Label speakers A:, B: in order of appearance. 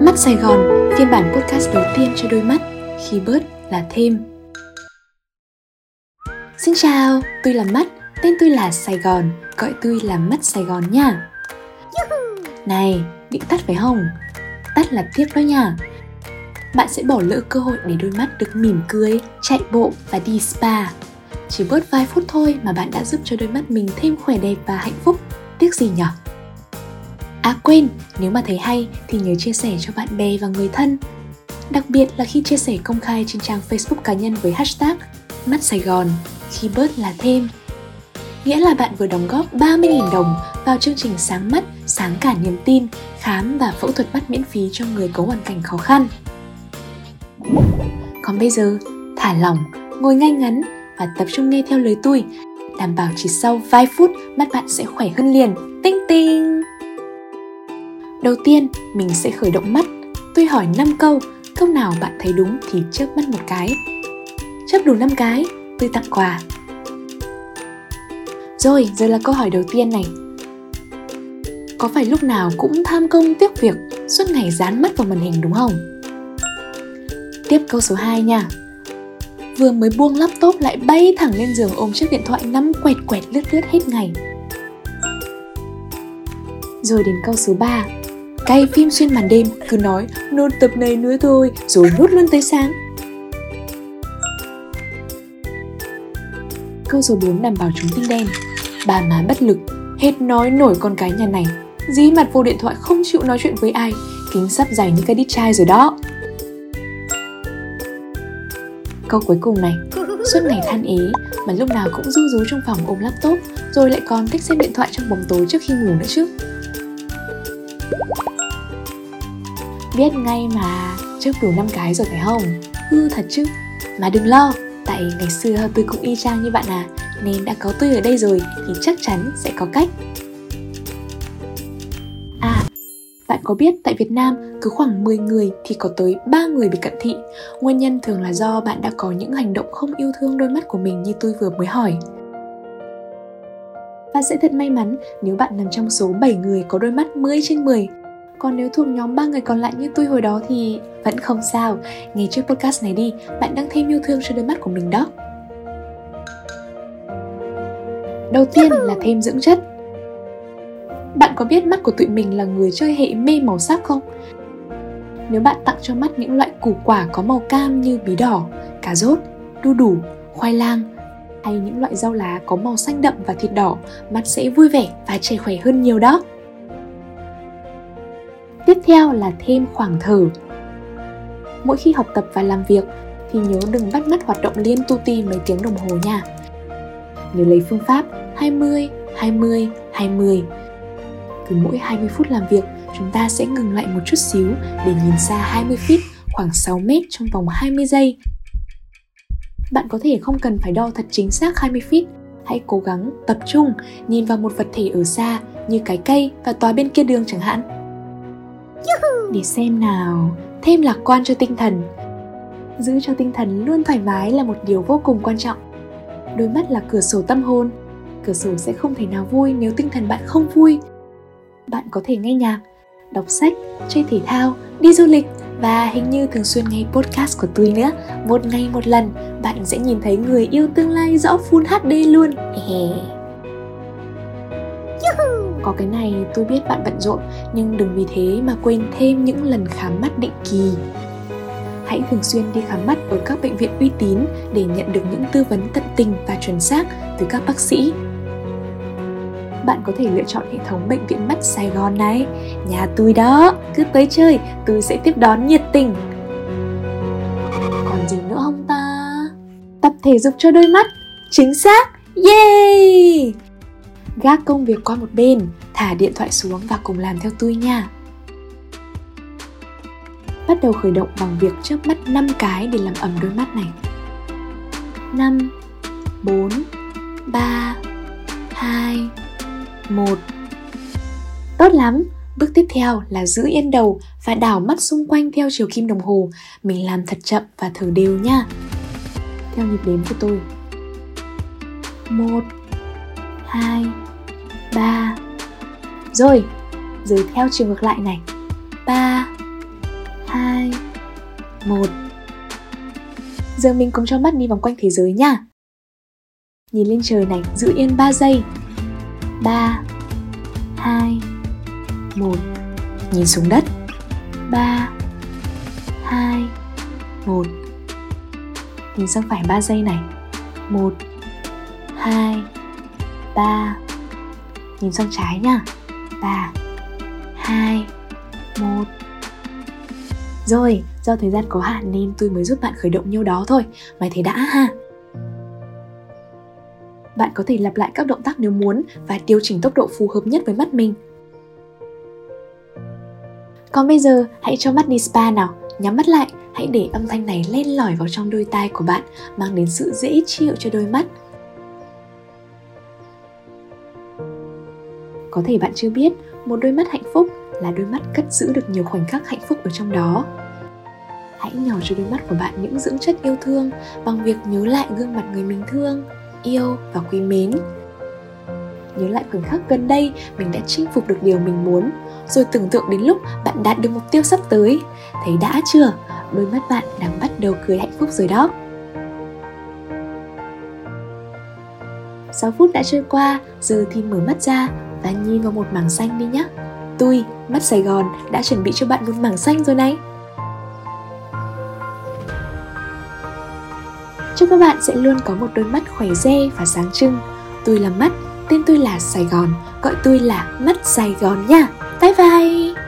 A: Mắt Sài Gòn, phiên bản podcast đầu tiên cho đôi mắt khi bớt là thêm. Xin chào, tôi là Mắt, tên tôi là Sài Gòn, gọi tôi là Mắt Sài Gòn nha. Này, định tắt phải không? Tắt là tiếc đó nha. Bạn sẽ bỏ lỡ cơ hội để đôi mắt được mỉm cười, chạy bộ và đi spa. Chỉ bớt vài phút thôi mà bạn đã giúp cho đôi mắt mình thêm khỏe đẹp và hạnh phúc. Tiếc gì nhở? À quên, nếu mà thấy hay thì nhớ chia sẻ cho bạn bè và người thân. Đặc biệt là khi chia sẻ công khai trên trang Facebook cá nhân với hashtag Mắt Sài Gòn, khi bớt là thêm. Nghĩa là bạn vừa đóng góp 30.000 đồng vào chương trình Sáng Mắt, Sáng Cả Niềm Tin, khám và phẫu thuật mắt miễn phí cho người có hoàn cảnh khó khăn. Còn bây giờ, thả lỏng, ngồi ngay ngắn và tập trung nghe theo lời tôi. Đảm bảo chỉ sau vài phút mắt bạn sẽ khỏe hơn liền. Tinh tinh! Đầu tiên, mình sẽ khởi động mắt. Tôi hỏi 5 câu, câu nào bạn thấy đúng thì chớp mắt một cái. Chớp đủ 5 cái, tôi tặng quà. Rồi, giờ là câu hỏi đầu tiên này. Có phải lúc nào cũng tham công tiếc việc, suốt ngày dán mắt vào màn hình đúng không? Tiếp câu số 2 nha. Vừa mới buông laptop lại bay thẳng lên giường ôm chiếc điện thoại nắm quẹt quẹt lướt lướt hết ngày. Rồi đến câu số 3 Cay phim xuyên màn đêm, Cứ nói nốt tập này nữa thôi, Rồi nốt luôn tới sáng. Câu số 4 đảm bảo chúng tinh đen. Bà má bất lực, Hết nói nổi con cái nhà này. Dí mặt vô điện thoại không chịu nói chuyện với ai, Kính sắp dày như cái đít trai rồi đó. Câu cuối cùng này. Suốt ngày than ế, Mà lúc nào cũng ru rú trong phòng ôm laptop, Rồi lại còn thích xem điện thoại trong bóng tối trước khi ngủ nữa chứ. Biết ngay mà Trước đủ năm cái rồi phải không? Hư thật chứ. Mà đừng lo, Tại ngày xưa tôi cũng y chang như bạn à Nên đã có tôi ở đây rồi Thì chắc chắn sẽ có cách. À Bạn có biết tại Việt Nam cứ khoảng 10 người thì có tới 3 người bị cận thị. Nguyên nhân thường là do bạn đã có những hành động không yêu thương đôi mắt của mình như tôi vừa mới hỏi. Và sẽ thật may mắn nếu bạn nằm trong số 7 người có đôi mắt 10 trên 10 còn nếu thuộc nhóm ba người còn lại như tôi hồi đó thì vẫn không sao Nghe trước podcast này đi, bạn đang thêm yêu thương cho đôi mắt của mình đó Đầu tiên là thêm dưỡng chất Bạn có biết mắt của tụi mình là người chơi hệ mê màu sắc không? Nếu bạn tặng cho mắt những loại củ quả có màu cam như bí đỏ, cà rốt, đu đủ, khoai lang hay những loại rau lá có màu xanh đậm và thịt đỏ, mắt sẽ vui vẻ và trẻ khỏe hơn nhiều đó. Tiếp theo là thêm khoảng thở. Mỗi khi học tập và làm việc thì nhớ đừng bắt mắt hoạt động liên tu ti mấy tiếng đồng hồ nha. Nhớ lấy phương pháp 20, 20, 20. Cứ mỗi 20 phút làm việc, chúng ta sẽ ngừng lại một chút xíu để nhìn xa 20 feet khoảng 6 mét trong vòng 20 giây. Bạn có thể không cần phải đo thật chính xác 20 feet, hãy cố gắng tập trung nhìn vào một vật thể ở xa như cái cây và tòa bên kia đường chẳng hạn để xem nào. Thêm lạc quan cho tinh thần. Giữ cho tinh thần luôn thoải mái là một điều vô cùng quan trọng. Đôi mắt là cửa sổ tâm hồn. Cửa sổ sẽ không thể nào vui nếu tinh thần bạn không vui. Bạn có thể nghe nhạc, đọc sách, chơi thể thao, đi du lịch và hình như thường xuyên nghe podcast của tôi nữa. Một ngày một lần, bạn sẽ nhìn thấy người yêu tương lai rõ full hd luôn cái này tôi biết bạn bận rộn nhưng đừng vì thế mà quên thêm những lần khám mắt định kỳ hãy thường xuyên đi khám mắt ở các bệnh viện uy tín để nhận được những tư vấn tận tình và chuẩn xác từ các bác sĩ bạn có thể lựa chọn hệ thống bệnh viện mắt Sài Gòn này. Nhà tôi đó, cứ tới chơi, tôi sẽ tiếp đón nhiệt tình. Còn gì nữa không ta? Tập thể dục cho đôi mắt. Chính xác. Yay! Gác công việc qua một bên, thả điện thoại xuống và cùng làm theo tôi nha. Bắt đầu khởi động bằng việc chớp mắt 5 cái để làm ẩm đôi mắt này. 5 4 3 2 1 Tốt lắm, bước tiếp theo là giữ yên đầu và đảo mắt xung quanh theo chiều kim đồng hồ. Mình làm thật chậm và thở đều nha. Theo nhịp đếm của tôi. 1 2 3 rồi, Rồi theo chiều ngược lại này. 3 2 1 Giờ mình cùng cho mắt đi vòng quanh thế giới nha. Nhìn lên trời này, giữ yên 3 giây. 3 2 1 Nhìn xuống đất. 3 2 1 Nhìn sang phải 3 giây này. 1 2 3 Nhìn sang trái nha. 3 2 1 Rồi, do thời gian có hạn nên tôi mới giúp bạn khởi động nhiêu đó thôi Mày thấy đã ha Bạn có thể lặp lại các động tác nếu muốn và điều chỉnh tốc độ phù hợp nhất với mắt mình còn bây giờ, hãy cho mắt đi spa nào. Nhắm mắt lại, hãy để âm thanh này len lỏi vào trong đôi tai của bạn, mang đến sự dễ chịu cho đôi mắt. Có thể bạn chưa biết, một đôi mắt hạnh phúc là đôi mắt cất giữ được nhiều khoảnh khắc hạnh phúc ở trong đó. Hãy nhỏ cho đôi mắt của bạn những dưỡng chất yêu thương bằng việc nhớ lại gương mặt người mình thương, yêu và quý mến. Nhớ lại khoảnh khắc gần đây mình đã chinh phục được điều mình muốn rồi tưởng tượng đến lúc bạn đạt được mục tiêu sắp tới. Thấy đã chưa? Đôi mắt bạn đang bắt đầu cười hạnh phúc rồi đó. 6 phút đã trôi qua, giờ thì mở mắt ra và nhìn vào một mảng xanh đi nhé. Tôi, mắt Sài Gòn, đã chuẩn bị cho bạn một mảng xanh rồi này. Chúc các bạn sẽ luôn có một đôi mắt khỏe re và sáng trưng. Tôi là mắt, tên tôi là Sài Gòn, gọi tôi là mắt Sài Gòn nha. Bye bye!